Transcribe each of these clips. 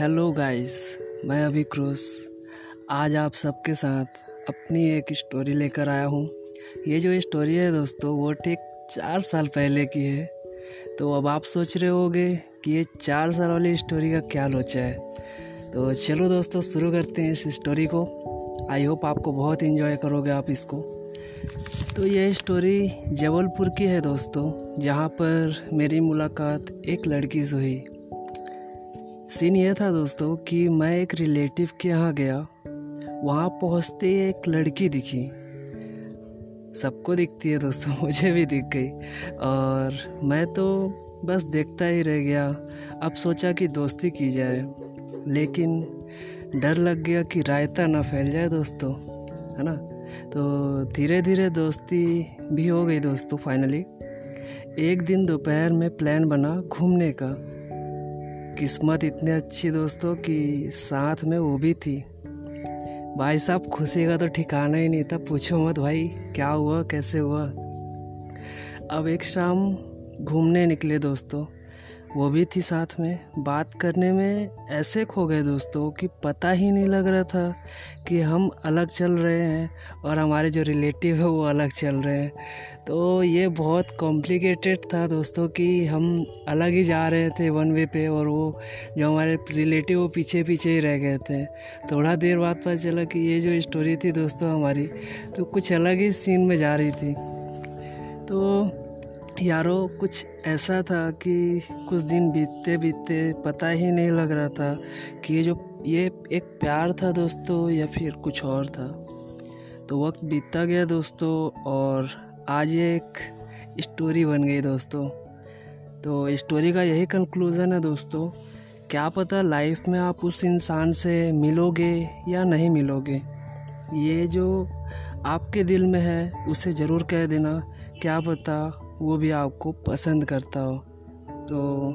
Hello guys, मैं अभी क्रूस। आज आप सबके साथ अपनी एक स्टोरी लेकर आया हूँ। ये जो स्टोरी है दोस्तों, वो ठीक चार साल पहले की है। तो अब आप सोच रहे होगे कि ये चार साल वाली स्टोरी का क्या लोचा है। तो चलो दोस्तों, शुरू करते हैं इस स्टोरी को। आई होप आपको बहुत इन्जॉय करोगे आप इसको। तो ये स्टोरी जबलपुर की है दोस्तों, जहाँ पर मेरी मुलाकात एक लड़की से हुई। सीन ये था दोस्तों कि मैं एक रिलेटिव के यहाँ गया। वहाँ पहुँचते एक लड़की दिखी। सबको दिखती है दोस्तों, मुझे भी दिख गई। और मैं तो बस देखता ही रह गया। अब सोचा कि दोस्ती की जाए। लेकिन डर लग गया कि रायता ना फैल जाए दोस्तों, है ना? तो धीरे धीरे दोस्ती भी हो गई दोस्तों फाइनली एक दिन दोपहर में प्लान बना घूमने का। किस्मत इतनी अच्छी दोस्तों कि साथ में वो भी थी। भाई साहब, खुशी का तो ठिकाना ही नहीं था। पूछो मत भाई, क्या हुआ, कैसे हुआ? अब एक शाम घूमने निकले दोस्तों। वो भी थी साथ में। बात करने में ऐसे खो गए दोस्तों कि पता ही नहीं लग रहा था कि हम अलग चल रहे हैं और हमारे जो रिलेटिव है वो अलग चल रहे हैं। तो ये बहुत कॉम्प्लिकेटेड था दोस्तों कि हम अलग ही जा रहे थे वन वे पे और वो जो हमारे रिलेटिव वो पीछे पीछे ही रह गए थे। थोड़ा देर बाद पता चला कि ये जो स्टोरी थी दोस्तों हमारी तो कुछ अलग ही सीन में जा रही थी। तो यारो, कुछ ऐसा था कि कुछ दिन बीतते बीतते पता ही नहीं लग रहा था कि ये जो, ये एक प्यार था दोस्तों या फिर कुछ और था। तो वक्त बीतता गया दोस्तों और आज ये एक स्टोरी बन गई दोस्तों। तो स्टोरी का यही कंक्लूज़न है दोस्तों। क्या पता लाइफ में आप उस इंसान से मिलोगे या नहीं मिलोगे। ये जो आपके दिल में है, उसे ज़रूर कह देना। क्या पता वो भी आपको पसंद करता हो। तो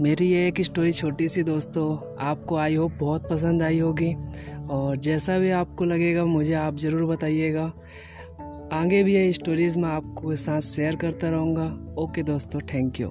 मेरी ये एक स्टोरी छोटी सी दोस्तों, आपको आई होप बहुत पसंद आई होगी। और जैसा भी आपको लगेगा, मुझे आप ज़रूर बताइएगा। आगे भी ये स्टोरीज़ मैं आपको साथ शेयर करता रहूँगा। ओके दोस्तों थैंक यू